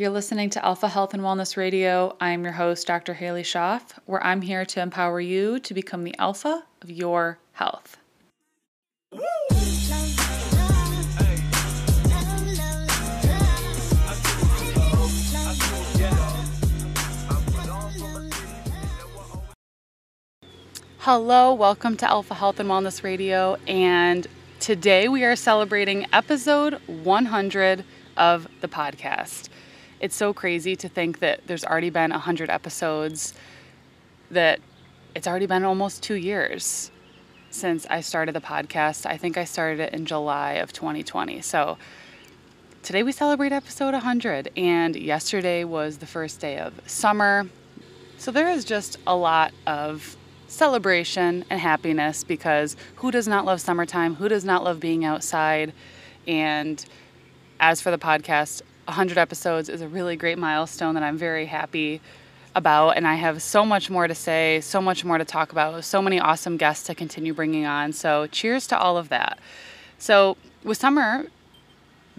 You're listening to Alpha Health and Wellness Radio. I'm your host, Dr. Haley Schaff, where I'm here to empower you to become the alpha of your health. Hello, welcome to Alpha Health and Wellness Radio. And today we are celebrating episode 100 of the podcast. It's so crazy to think that there's already been 100 episodes, that it's already been almost two years since I started the podcast. I think I started it in July of 2020. So today we celebrate episode 100, and yesterday was the first day of summer. So there is just a lot of celebration and happiness because who does not love summertime? Who does not love being outside? And as for the podcast, 100 episodes is a really great milestone that I'm very happy about. And I have so much more to say, so much more to talk about, so many awesome guests to continue bringing on. So, cheers to all of that. So, with summer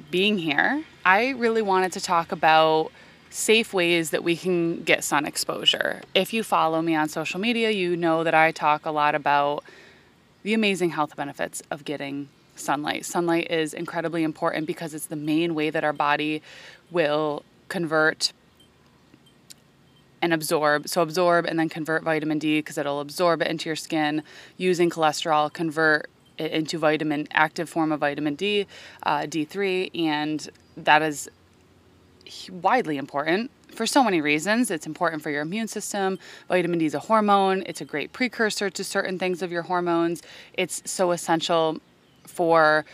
being here, I really wanted to talk about safe ways that we can get sun exposure. If you follow me on social media, you know that I talk a lot about the amazing health benefits of getting sunlight. Sunlight is incredibly important because it's the main way that our body will convert and absorb. So, absorb and then convert vitamin D because it'll absorb it into your skin using cholesterol, convert it into vitamin, active form of vitamin D, uh, D3, and that is widely important for so many reasons. It's important for your immune system. Vitamin D is a hormone, it's a great precursor to certain things of your hormones. It's so essential for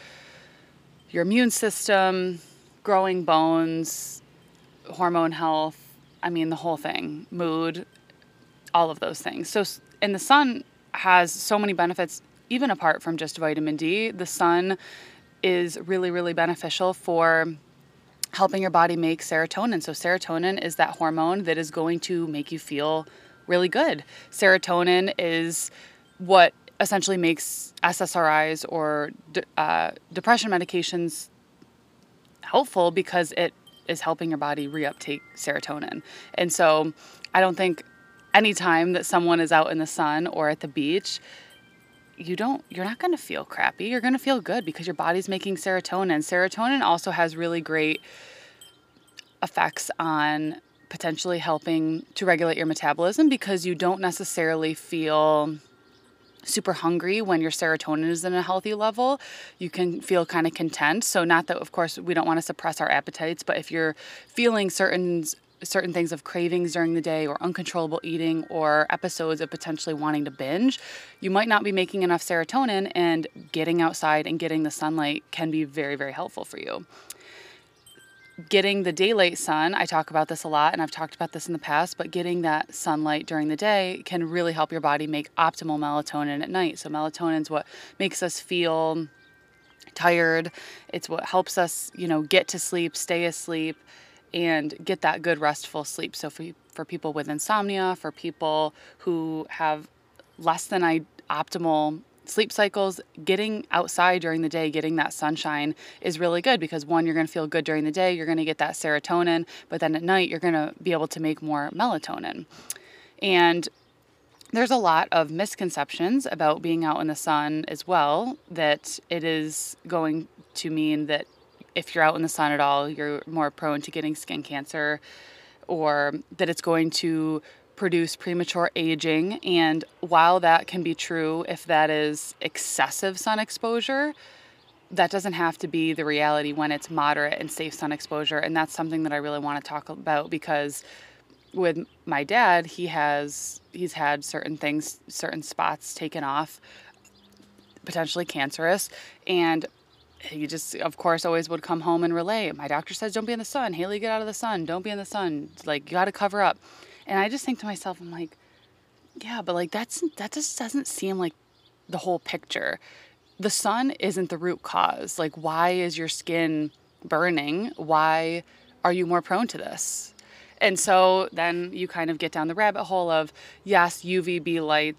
your immune system, growing bones, hormone health. I mean, the whole thing, mood, all of those things. So, and the sun has so many benefits, even apart from just vitamin D. The sun is really, really beneficial for helping your body make serotonin. So, serotonin is that hormone that is going to make you feel really good. Serotonin is what essentially makes SSRIs or de- uh, depression medications helpful because it is helping your body reuptake serotonin. And so, I don't think anytime that someone is out in the sun or at the beach, you don't you're not going to feel crappy you're going to feel good because your body's making serotonin serotonin also has really great effects on potentially helping to regulate your metabolism because you don't necessarily feel super hungry when your serotonin is in a healthy level. You can feel kind of content. So not that of course we don't want to suppress our appetites, but if you're feeling certain certain things of cravings during the day or uncontrollable eating or episodes of potentially wanting to binge, you might not be making enough serotonin and getting outside and getting the sunlight can be very, very helpful for you. Getting the daylight sun, I talk about this a lot and I've talked about this in the past, but getting that sunlight during the day can really help your body make optimal melatonin at night. So, melatonin is what makes us feel tired, it's what helps us, you know, get to sleep, stay asleep and get that good restful sleep. So for for people with insomnia, for people who have less than I, optimal sleep cycles, getting outside during the day, getting that sunshine is really good because one, you're going to feel good during the day, you're going to get that serotonin, but then at night you're going to be able to make more melatonin. And there's a lot of misconceptions about being out in the sun as well that it is going to mean that if you're out in the sun at all, you're more prone to getting skin cancer or that it's going to produce premature aging. And while that can be true if that is excessive sun exposure, that doesn't have to be the reality when it's moderate and safe sun exposure. And that's something that I really want to talk about because with my dad, he has he's had certain things, certain spots taken off, potentially cancerous, and he just, of course, always would come home and relay. My doctor says, don't be in the sun. Haley, get out of the sun. Don't be in the sun. Like, you got to cover up. And I just think to myself, I'm like, yeah, but like, that's, that just doesn't seem like the whole picture. The sun isn't the root cause. Like, why is your skin burning? Why are you more prone to this? And so then you kind of get down the rabbit hole of yes, UVB light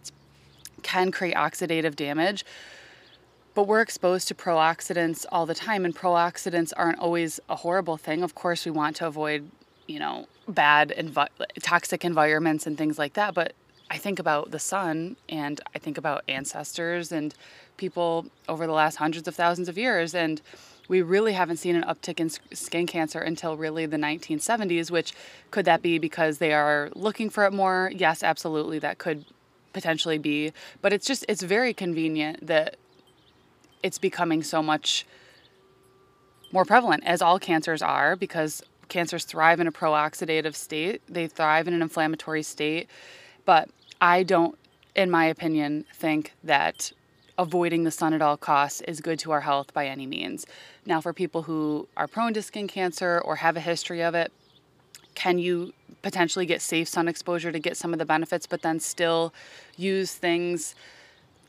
can create oxidative damage, but we're exposed to pro-oxidants all the time and pro-oxidants aren't always a horrible thing of course we want to avoid you know, bad envi- toxic environments and things like that. But I think about the sun and I think about ancestors and people over the last hundreds of thousands of years. And we really haven't seen an uptick in skin cancer until really the 1970s, which could that be because they are looking for it more? Yes, absolutely. That could potentially be. But it's just, it's very convenient that it's becoming so much more prevalent, as all cancers are, because cancers thrive in a pro-oxidative state. They thrive in an inflammatory state. But I don't, in my opinion, think that avoiding the sun at all costs is good to our health by any means. Now, for people who are prone to skin cancer or have a history of it, can you potentially get safe sun exposure to get some of the benefits, but then still use things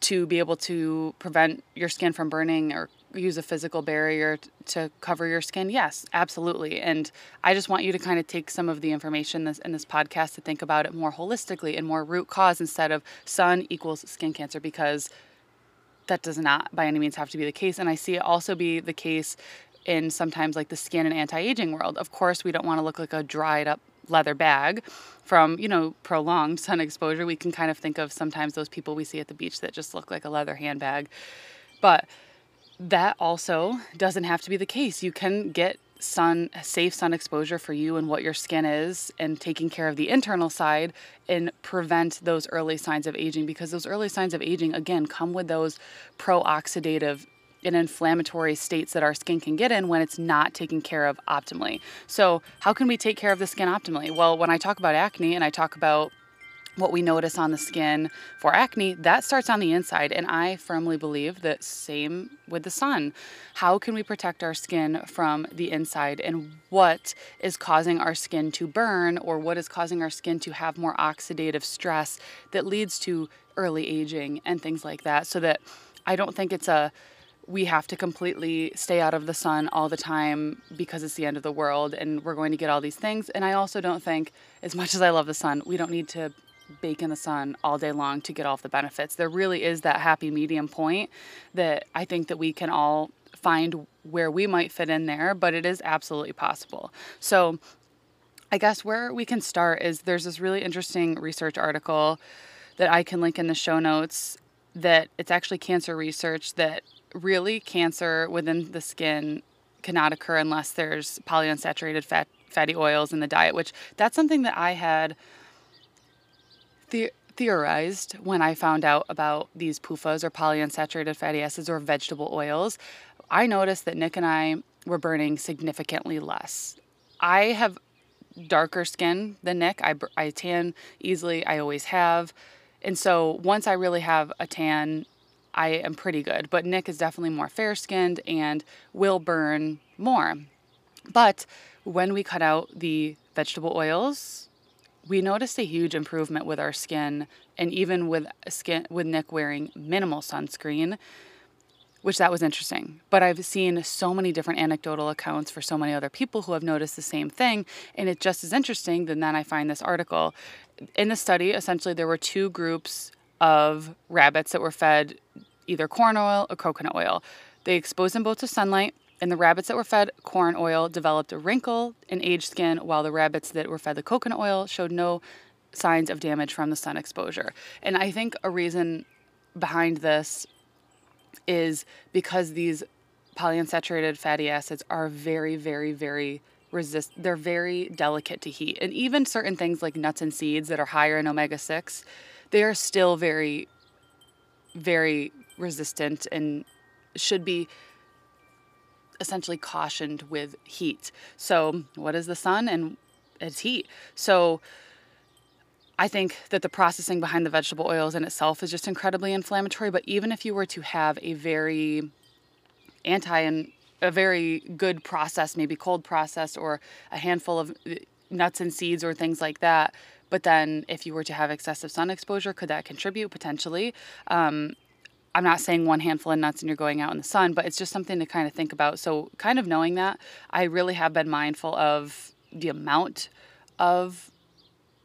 to be able to prevent your skin from burning or use a physical barrier to cover your skin? Yes, absolutely. And I just want you to kind of take some of the information in this podcast to think about it more holistically and more root cause instead of sun equals skin cancer because that does not by any means have to be the case. And I see it also be the case in sometimes like the skin and anti-aging world. Of course, we don't want to look like a dried up leather bag from, you know, prolonged sun exposure. We can kind of think of sometimes those people we see at the beach that just look like a leather handbag. But that also doesn't have to be the case. You can get sun safe sun exposure for you and what your skin is and taking care of the internal side and prevent those early signs of aging because those early signs of aging again come with those pro-oxidative and inflammatory states that our skin can get in when it's not taken care of optimally. So, how can we take care of the skin optimally? Well, when I talk about acne and I talk about what we notice on the skin for acne, that starts on the inside. And I firmly believe that same with the sun. How can we protect our skin from the inside? And what is causing our skin to burn or what is causing our skin to have more oxidative stress that leads to early aging and things like that? So that I don't think it's a we have to completely stay out of the sun all the time because it's the end of the world and we're going to get all these things. And I also don't think, as much as I love the sun, we don't need to bake in the sun all day long to get all the benefits. There really is that happy medium point that I think that we can all find where we might fit in there, but it is absolutely possible. So I guess where we can start is there's this really interesting research article that I can link in the show notes that it's actually cancer research that really cancer within the skin cannot occur unless there's polyunsaturated fat fatty oils in the diet, which that's something that I had the- theorized when I found out about these PUFAs or polyunsaturated fatty acids or vegetable oils. I noticed that Nick and I were burning significantly less. I have darker skin than Nick. I, I tan easily, I always have. And so once I really have a tan, I am pretty good. But Nick is definitely more fair skinned and will burn more. But when we cut out the vegetable oils, we noticed a huge improvement with our skin and even with skin with Nick wearing minimal sunscreen which that was interesting but I've seen so many different anecdotal accounts for so many other people who have noticed the same thing and it's just as interesting than then I find this article in the study essentially there were two groups of rabbits that were fed either corn oil or coconut oil they exposed them both to sunlight and the rabbits that were fed corn oil developed a wrinkle in aged skin, while the rabbits that were fed the coconut oil showed no signs of damage from the sun exposure. And I think a reason behind this is because these polyunsaturated fatty acids are very, very, very resist they're very delicate to heat. And even certain things like nuts and seeds that are higher in omega 6, they are still very very resistant and should be essentially cautioned with heat. So, what is the sun? And it's heat. So, I think that the processing behind the vegetable oils in itself is just incredibly inflammatory. But even if you were to have a very anti and a very good process, maybe cold process or a handful of nuts and seeds or things like that, but then if you were to have excessive sun exposure, could that contribute potentially? Um, I'm not saying one handful of nuts and you're going out in the sun, but it's just something to kind of think about. So, kind of knowing that, I really have been mindful of the amount of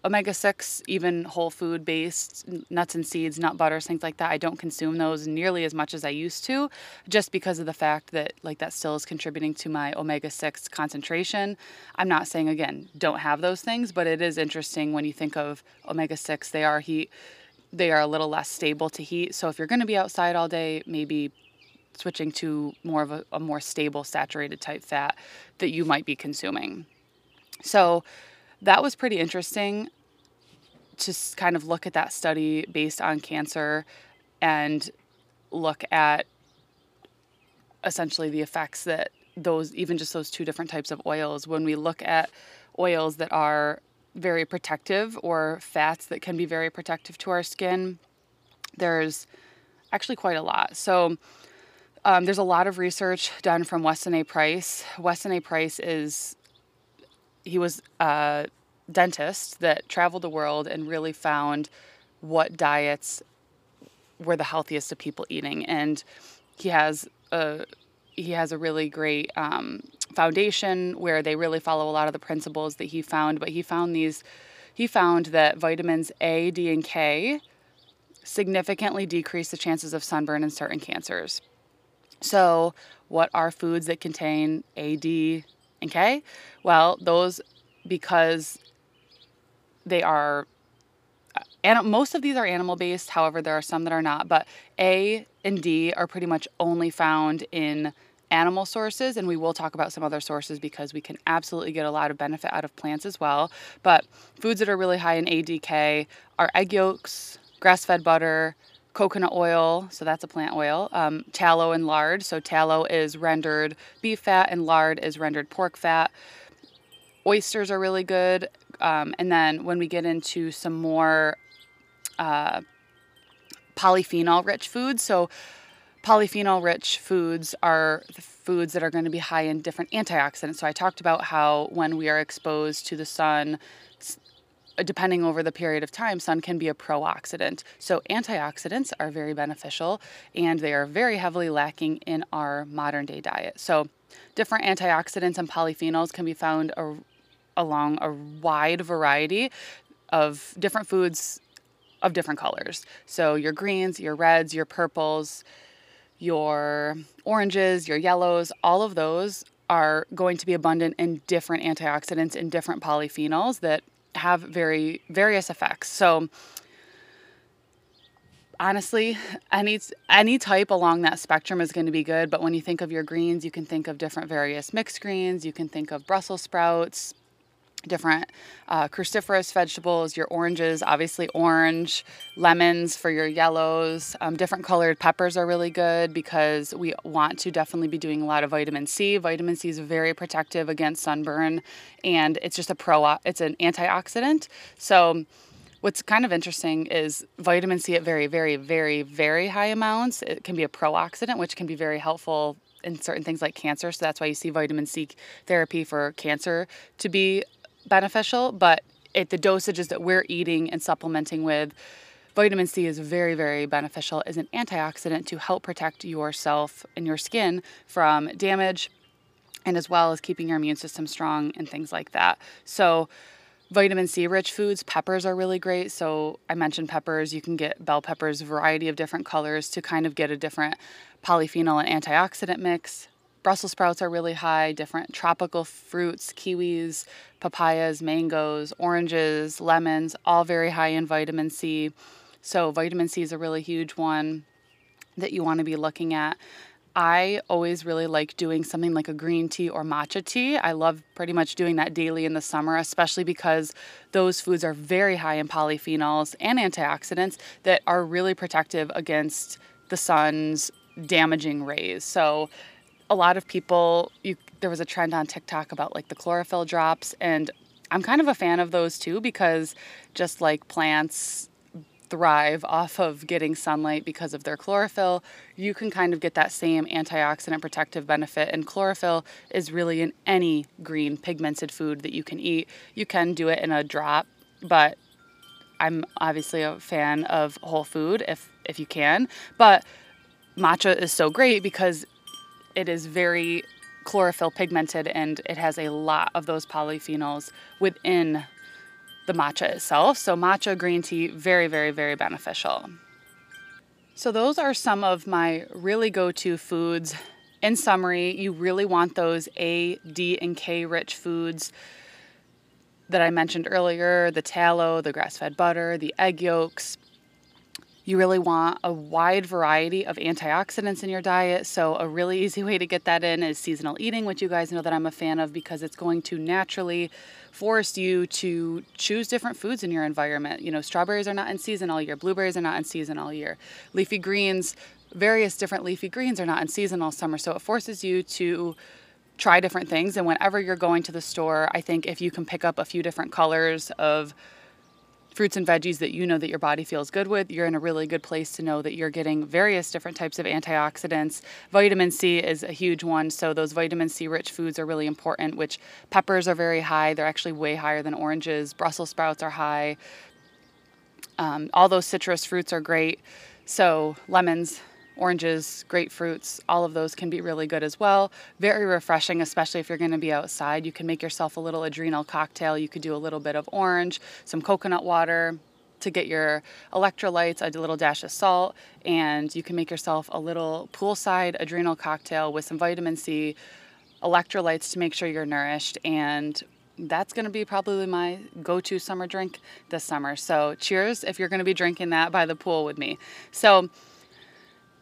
omega 6, even whole food based nuts and seeds, nut butters, things like that, I don't consume those nearly as much as I used to just because of the fact that like that still is contributing to my omega 6 concentration. I'm not saying again, don't have those things, but it is interesting when you think of omega 6, they are heat they are a little less stable to heat. So if you're going to be outside all day, maybe switching to more of a, a more stable saturated type fat that you might be consuming. So that was pretty interesting to kind of look at that study based on cancer and look at essentially the effects that those even just those two different types of oils when we look at oils that are very protective or fats that can be very protective to our skin there's actually quite a lot. So um, there's a lot of research done from weston a. Price. Weston a. Price is he was a dentist that traveled the world and really found what diets were the healthiest of people eating. And he has a he has a really great um, foundation where they really follow a lot of the principles that he found. But he found these he found that vitamins A, D, and K significantly decrease the chances of sunburn and certain cancers. So, what are foods that contain A, D, and K? Well, those because they are uh, and most of these are animal based however there are some that are not but a and d are pretty much only found in animal sources and we will talk about some other sources because we can absolutely get a lot of benefit out of plants as well. But foods that are really high in adk are egg yolks grass-fed butter coconut oil so that's a plant oil um, tallow and lard. So tallow is rendered beef fat and lard is rendered pork fat. Oysters are really good um, and then when we get into some more uh, polyphenol rich foods, so polyphenol rich foods are the foods that are going to be high in different antioxidants. So I talked about how when we are exposed to the sun, depending over the period of time, sun can be a pro-oxidant. So antioxidants are very beneficial and they are very heavily lacking in our modern day diet. So different antioxidants and polyphenols can be found along a wide variety of different foods of different colors. So your greens, your reds, your purples, your oranges, your yellows, all of those are going to be abundant in different antioxidants and different polyphenols that have very various effects. So honestly, any any type along that spectrum is going to be good, but when you think of your greens, you can think of different various mixed greens, you can think of Brussels sprouts, different uh, cruciferous vegetables, your oranges, obviously orange, lemons for your yellows. Um, different colored peppers are really good because we want to definitely be doing a lot of vitamin C. Vitamin C is very protective against sunburn and it's just a pro, it's an antioxidant. So what's kind of interesting is vitamin C at very, very, very, very high amounts. It can be a pro-oxidant, which can be very helpful in certain things like cancer. So that's why you see vitamin C therapy for cancer to be beneficial, but at the dosages that we're eating and supplementing with, vitamin C is very, very beneficial as an antioxidant to help protect yourself and your skin from damage and as well as keeping your immune system strong and things like that. So, vitamin C rich foods, peppers are really great. So, I mentioned peppers, you can get bell peppers, variety of different colors to kind of get a different polyphenol and antioxidant mix. Brussels sprouts are really high, different tropical fruits, kiwis, papayas, mangoes, oranges, lemons, all very high in vitamin C. So, vitamin C is a really huge one that you want to be looking at. I always really like doing something like a green tea or matcha tea. I love pretty much doing that daily in the summer, especially because those foods are very high in polyphenols and antioxidants that are really protective against the sun's damaging rays. So, a lot of people you there was a trend on TikTok about like the chlorophyll drops and I'm kind of a fan of those too because just like plants thrive off of getting sunlight because of their chlorophyll, you can kind of get that same antioxidant protective benefit. And chlorophyll is really in any green pigmented food that you can eat. You can do it in a drop, but I'm obviously a fan of whole food if if you can. But matcha is so great because it is very chlorophyll pigmented and it has a lot of those polyphenols within the matcha itself. So, matcha green tea, very, very, very beneficial. So, those are some of my really go to foods. In summary, you really want those A, D, and K rich foods that I mentioned earlier the tallow, the grass fed butter, the egg yolks. You really want a wide variety of antioxidants in your diet. So, a really easy way to get that in is seasonal eating, which you guys know that I'm a fan of because it's going to naturally force you to choose different foods in your environment. You know, strawberries are not in season all year, blueberries are not in season all year, leafy greens, various different leafy greens are not in season all summer. So, it forces you to try different things. And whenever you're going to the store, I think if you can pick up a few different colors of fruits and veggies that you know that your body feels good with, you're in a really good place to know that you're getting various different types of antioxidants. Vitamin C is a huge one, so those vitamin C rich foods are really important, which peppers are very high. They're actually way higher than oranges. Brussels sprouts are high. Um, all those citrus fruits are great. So, lemons, oranges, grapefruits, all of those can be really good as well. Very refreshing, especially if you're going to be outside. You can make yourself a little adrenal cocktail. You could do a little bit of orange, some coconut water to get your electrolytes, a little dash of salt, and you can make yourself a little poolside adrenal cocktail with some vitamin C, electrolytes to make sure you're nourished, and that's going to be probably my go to summer drink this summer. So, cheers if you're going to be drinking that by the pool with me. So,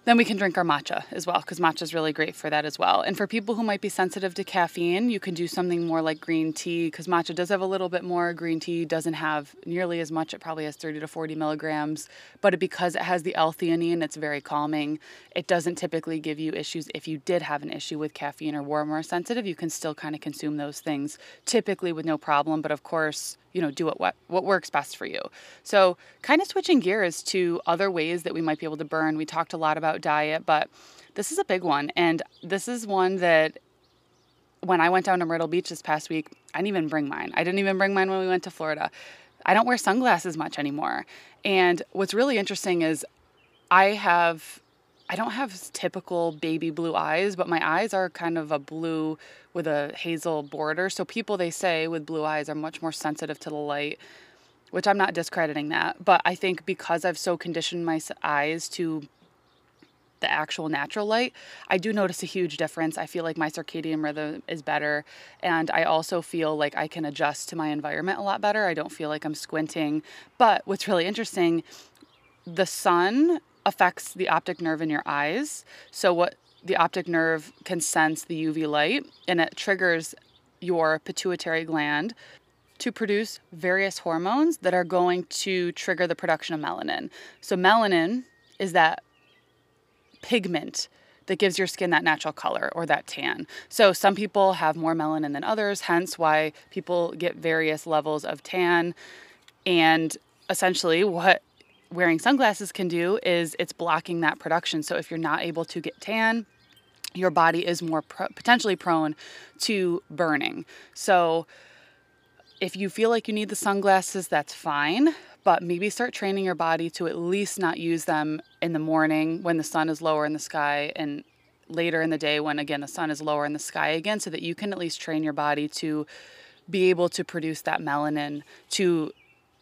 then we can drink our matcha as well, because matcha is really great for that as well. And for people who might be sensitive to caffeine, you can do something more like green tea, because matcha does have a little bit more. Green tea doesn't have nearly as much. It probably has 30 to 40 milligrams, but because it has the L-theanine, it's very calming. It doesn't typically give you issues. If you did have an issue with caffeine or were more sensitive, you can still kind of consume those things, typically with no problem. But of course, you know do what, what what works best for you. So kind of switching gears to other ways that we might be able to burn. We talked a lot about diet but this is a big one and this is one that when i went down to myrtle beach this past week i didn't even bring mine. I didn't even bring mine when we went to florida. I don't wear sunglasses much anymore. And what's really interesting is i have I don't have typical baby blue eyes, but my eyes are kind of a blue with a hazel border. So people they say with blue eyes are much more sensitive to the light, which I'm not discrediting that. But I think because I've so conditioned my eyes to the actual natural light, I do notice a huge difference. I feel like my circadian rhythm is better. And I also feel like I can adjust to my environment a lot better. I don't feel like I'm squinting. But what's really interesting, the sun affects the optic nerve in your eyes. So, what the optic nerve can sense the UV light and it triggers your pituitary gland to produce various hormones that are going to trigger the production of melanin. So, melanin is that pigment that gives your skin that natural color or that tan. So, some people have more melanin than others, hence why people get various levels of tan. And essentially, what wearing sunglasses can do is it's blocking that production. So if you're not able to get tan, your body is more pro- potentially prone to burning. So if you feel like you need the sunglasses, that's fine, but maybe start training your body to at least not use them in the morning when the sun is lower in the sky and later in the day when again the sun is lower in the sky again so that you can at least train your body to be able to produce that melanin to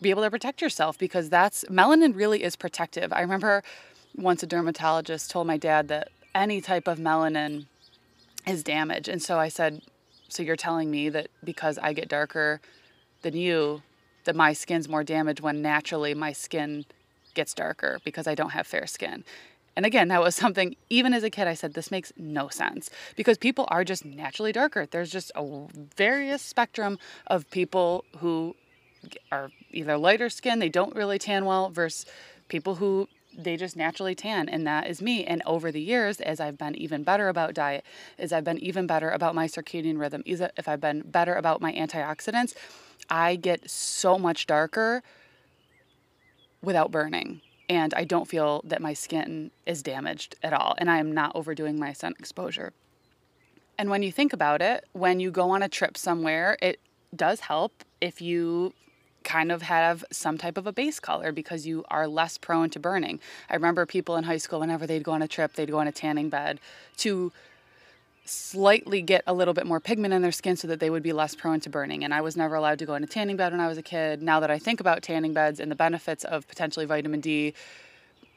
be able to protect yourself because that's melanin really is protective. I remember once a dermatologist told my dad that any type of melanin is damage. And so I said, So you're telling me that because I get darker than you, that my skin's more damaged when naturally my skin gets darker because I don't have fair skin. And again, that was something, even as a kid, I said, this makes no sense because people are just naturally darker. There's just a various spectrum of people who are either lighter skin, they don't really tan well, versus people who they just naturally tan and that is me. And over the years as i've been even better about diet as i've been even better about my circadian rhythm if i've been better about my antioxidants i get so much darker without burning. And i don't feel that my skin is damaged at all and i am not overdoing my sun exposure. And when you think about it when you go on a trip somewhere it does help if you kind of have some type of a base color because you are less prone to burning. I remember people in high school, whenever they'd go on a trip, they'd go on a tanning bed to slightly get a little bit more pigment in their skin so that they would be less prone to burning. And I was never allowed to go in a tanning bed when I was a kid. Now that I think about tanning beds and the benefits of potentially vitamin D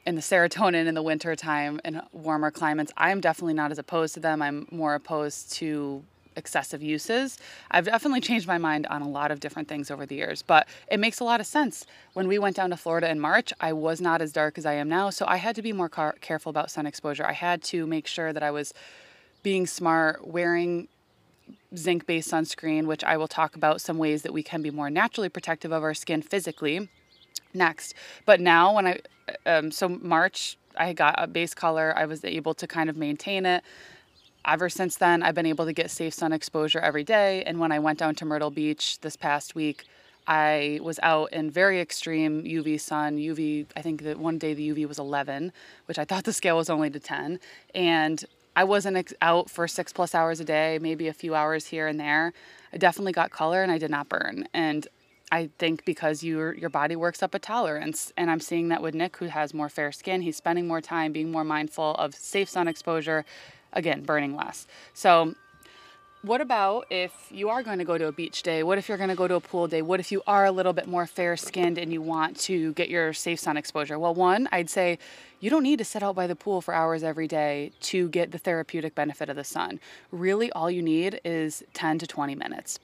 and the serotonin in the winter time in warmer climates, I'm definitely not as opposed to them. I'm more opposed to excessive uses. I've definitely changed my mind on a lot of different things over the years, but it makes a lot of sense. When we went down to Florida in March, I was not as dark as I am now, so I had to be more car- careful about sun exposure. I had to make sure that I was being smart, wearing zinc based sunscreen, which I will talk about some ways that we can be more naturally protective of our skin physically next. But now, when I, um, so March, I got a base color, I was able to kind of maintain it ever since then, I've been able to get safe sun exposure every day. And when I went down to Myrtle Beach this past week, I was out in very extreme UV sun. UV, I think that one day the UV was 11, which I thought the scale was only to 10. And I wasn't ex- out for six plus hours a day, maybe a few hours here and there. I definitely got color and I did not burn. And I think because your your body works up a tolerance, and I'm seeing that with Nick, who has more fair skin. He's spending more time being more mindful of safe sun exposure, again, burning less. So, what about if you are going to go to a beach day? What if you're going to go to a pool day? What if you are a little bit more fair skinned and you want to get your safe sun exposure? Well, one, I'd say you don't need to sit out by the pool for hours every day to get the therapeutic benefit of the sun. Really, all you need is 10 to 20 minutes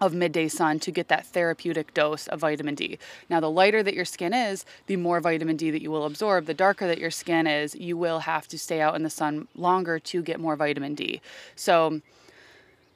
of midday sun to get that therapeutic dose of vitamin D. Now, the lighter that your skin is, the more vitamin D that you will absorb. The darker that your skin is, you will have to stay out in the sun longer to get more vitamin D. So,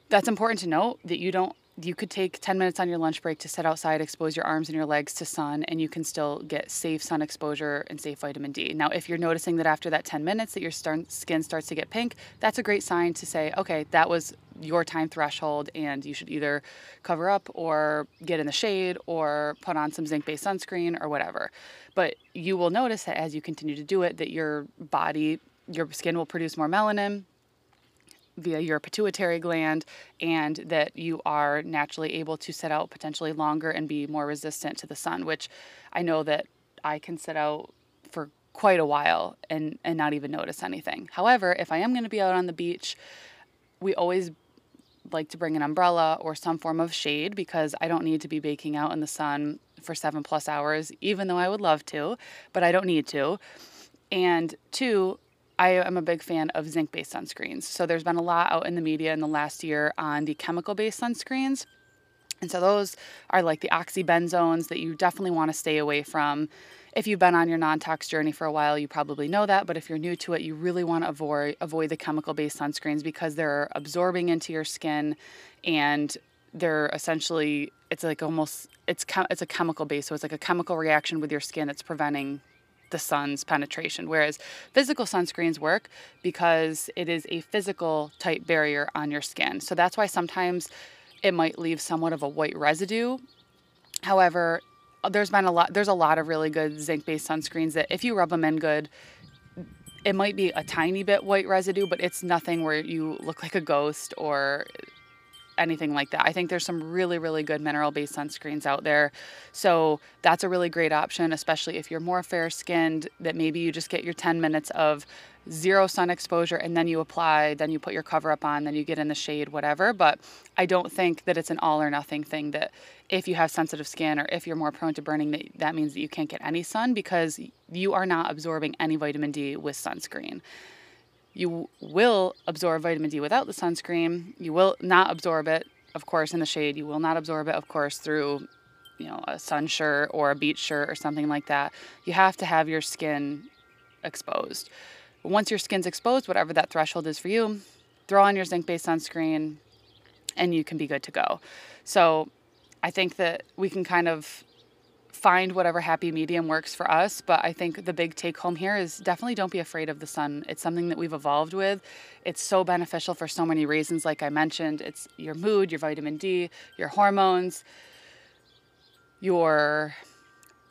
that's important to note that you don't you could take 10 minutes on your lunch break to sit outside, expose your arms and your legs to sun, and you can still get safe sun exposure and safe vitamin D. Now, if you're noticing that after that 10 minutes that your skin starts to get pink, that's a great sign to say, okay, that was your time threshold, and you should either cover up or get in the shade or put on some zinc based sunscreen or whatever. But you will notice that as you continue to do it, that your body, your skin will produce more melanin via your pituitary gland and that you are naturally able to sit out potentially longer and be more resistant to the sun, which I know that I can sit out for quite a while and, and not even notice anything. However, if I am going to be out on the beach, we always like to bring an umbrella or some form of shade because I don't need to be baking out in the sun for seven plus hours, even though I would love to, but I don't need to. And two, I am a big fan of zinc based sunscreens. So there's been a lot out in the media in the last year on the chemical based sunscreens. And so those are like the oxybenzones that you definitely want to stay away from. If you've been on your non-tox journey for a while, you probably know that, but if you're new to it, you really want to avoid avoid the chemical-based sunscreens because they're absorbing into your skin and they're essentially it's like almost it's it's a chemical base, so it's like a chemical reaction with your skin that's preventing the sun's penetration. Whereas physical sunscreens work because it is a physical type barrier on your skin. So that's why sometimes it might leave somewhat of a white residue. However, there's been a lot there's a lot of really good zinc based sunscreens that if you rub them in good it might be a tiny bit white residue but it's nothing where you look like a ghost or anything like that. I think there's some really, really good mineral based sunscreens out there. So that's a really great option, especially if you're more fair skinned, that maybe you just get your 10 minutes of zero sun exposure and then you apply, then you put your cover up on, then you get in the shade, whatever. But I don't think that it's an all or nothing thing that if you have sensitive skin or if you're more prone to burning, that, that means that you can't get any sun because you are not absorbing any vitamin D with sunscreen. You will absorb vitamin D without the sunscreen. You will not absorb it, of course, in the shade. You will not absorb it, of course, through you know a sun shirt or a beach shirt or something like that. You have to have your skin exposed. Once your skin's exposed, whatever that threshold is for you, throw on your zinc-based sunscreen, and you can be good to go. So I think that we can kind of find whatever happy medium works for us. But I think the big take home here is definitely don't be afraid of the sun. It's something that we've evolved with. It's so beneficial for so many reasons, like I mentioned. It's your mood, your vitamin D, your hormones, your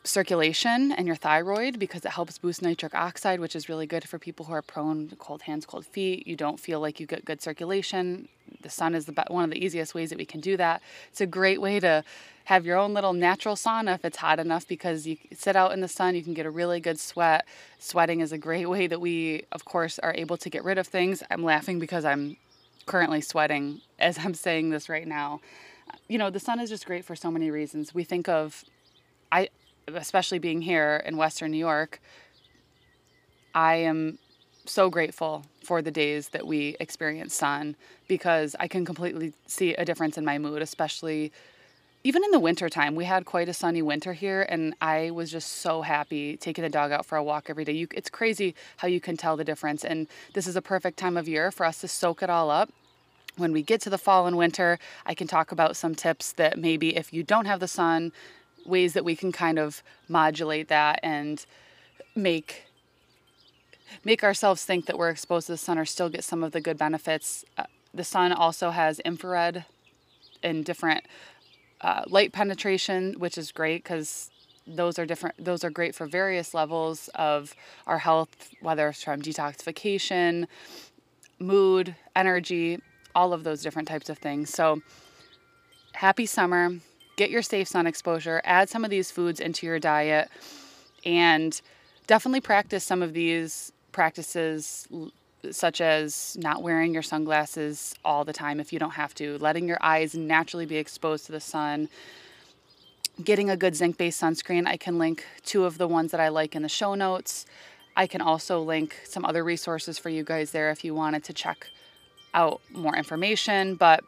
circulation and your thyroid because it helps boost nitric oxide, which is really good for people who are prone to cold hands, cold feet. You don't feel like you get good circulation. The sun is the one of the easiest ways that we can do that. It's a great way to have your own little natural sauna if it's hot enough because you sit out in the sun, you can get a really good sweat. Sweating is a great way that we, of course, are able to get rid of things. I'm laughing because I'm currently sweating as I'm saying this right now. You know, the sun is just great for so many reasons. We think of, I, especially being here in Western New York, I am so grateful for the days that we experience sun because I can completely see a difference in my mood, especially even in the wintertime. We had quite a sunny winter here, and I was just so happy taking the dog out for a walk every day. You, it's crazy how you can tell the difference, and this is a perfect time of year for us to soak it all up. When we get to the fall and winter, I can talk about some tips that maybe if you don't have the sun, ways that we can kind of modulate that and make make ourselves think that we're exposed to the sun or still get some of the good benefits. Uh, the sun also has infrared and different uh, light penetration, which is great because those are different those are great for various levels of our health whether it's from detoxification mood energy all of those different types of things so happy summer get your safe sun exposure add some of these foods into your diet and definitely practice some of these practices such as not wearing your sunglasses all the time if you don't have to, letting your eyes naturally be exposed to the sun, getting a good zinc based sunscreen. I can link two of the ones that I like in the show notes. I can also link some other resources for you guys there if you wanted to check out more information. But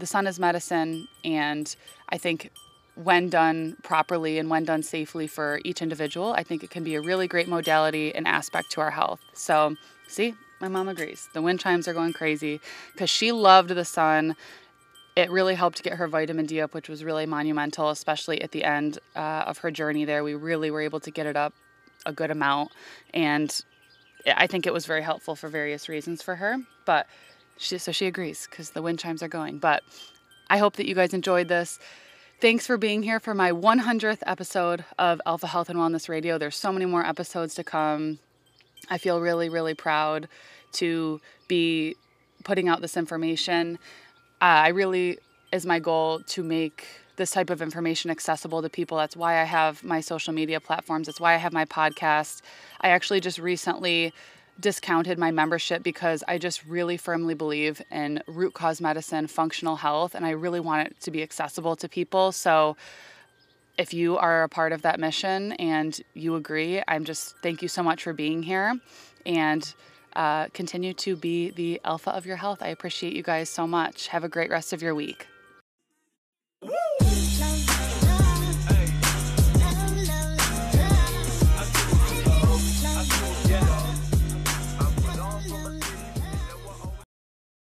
the sun is medicine, and I think when done properly and when done safely for each individual, I think it can be a really great modality and aspect to our health. So, see, my mom agrees. The wind chimes are going crazy because she loved the sun. It really helped get her vitamin D up, which was really monumental, especially at the end uh, of her journey there. We really were able to get it up a good amount. And I think it was very helpful for various reasons for her. But she, so she agrees because the wind chimes are going. But I hope that you guys enjoyed this. Thanks for being here for my 100th episode of Alpha Health and Wellness Radio. There's so many more episodes to come. I feel really, really proud to be putting out this information. Uh, I really is my goal to make this type of information accessible to people. That's why I have my social media platforms. That's why I have my podcast. I actually just recently discounted my membership because I just really firmly believe in root cause medicine, functional health, and I really want it to be accessible to people. So if you are a part of that mission and you agree, I'm just thank you so much for being here and uh, continue to be the alpha of your health. I appreciate you guys so much. Have a great rest of your week.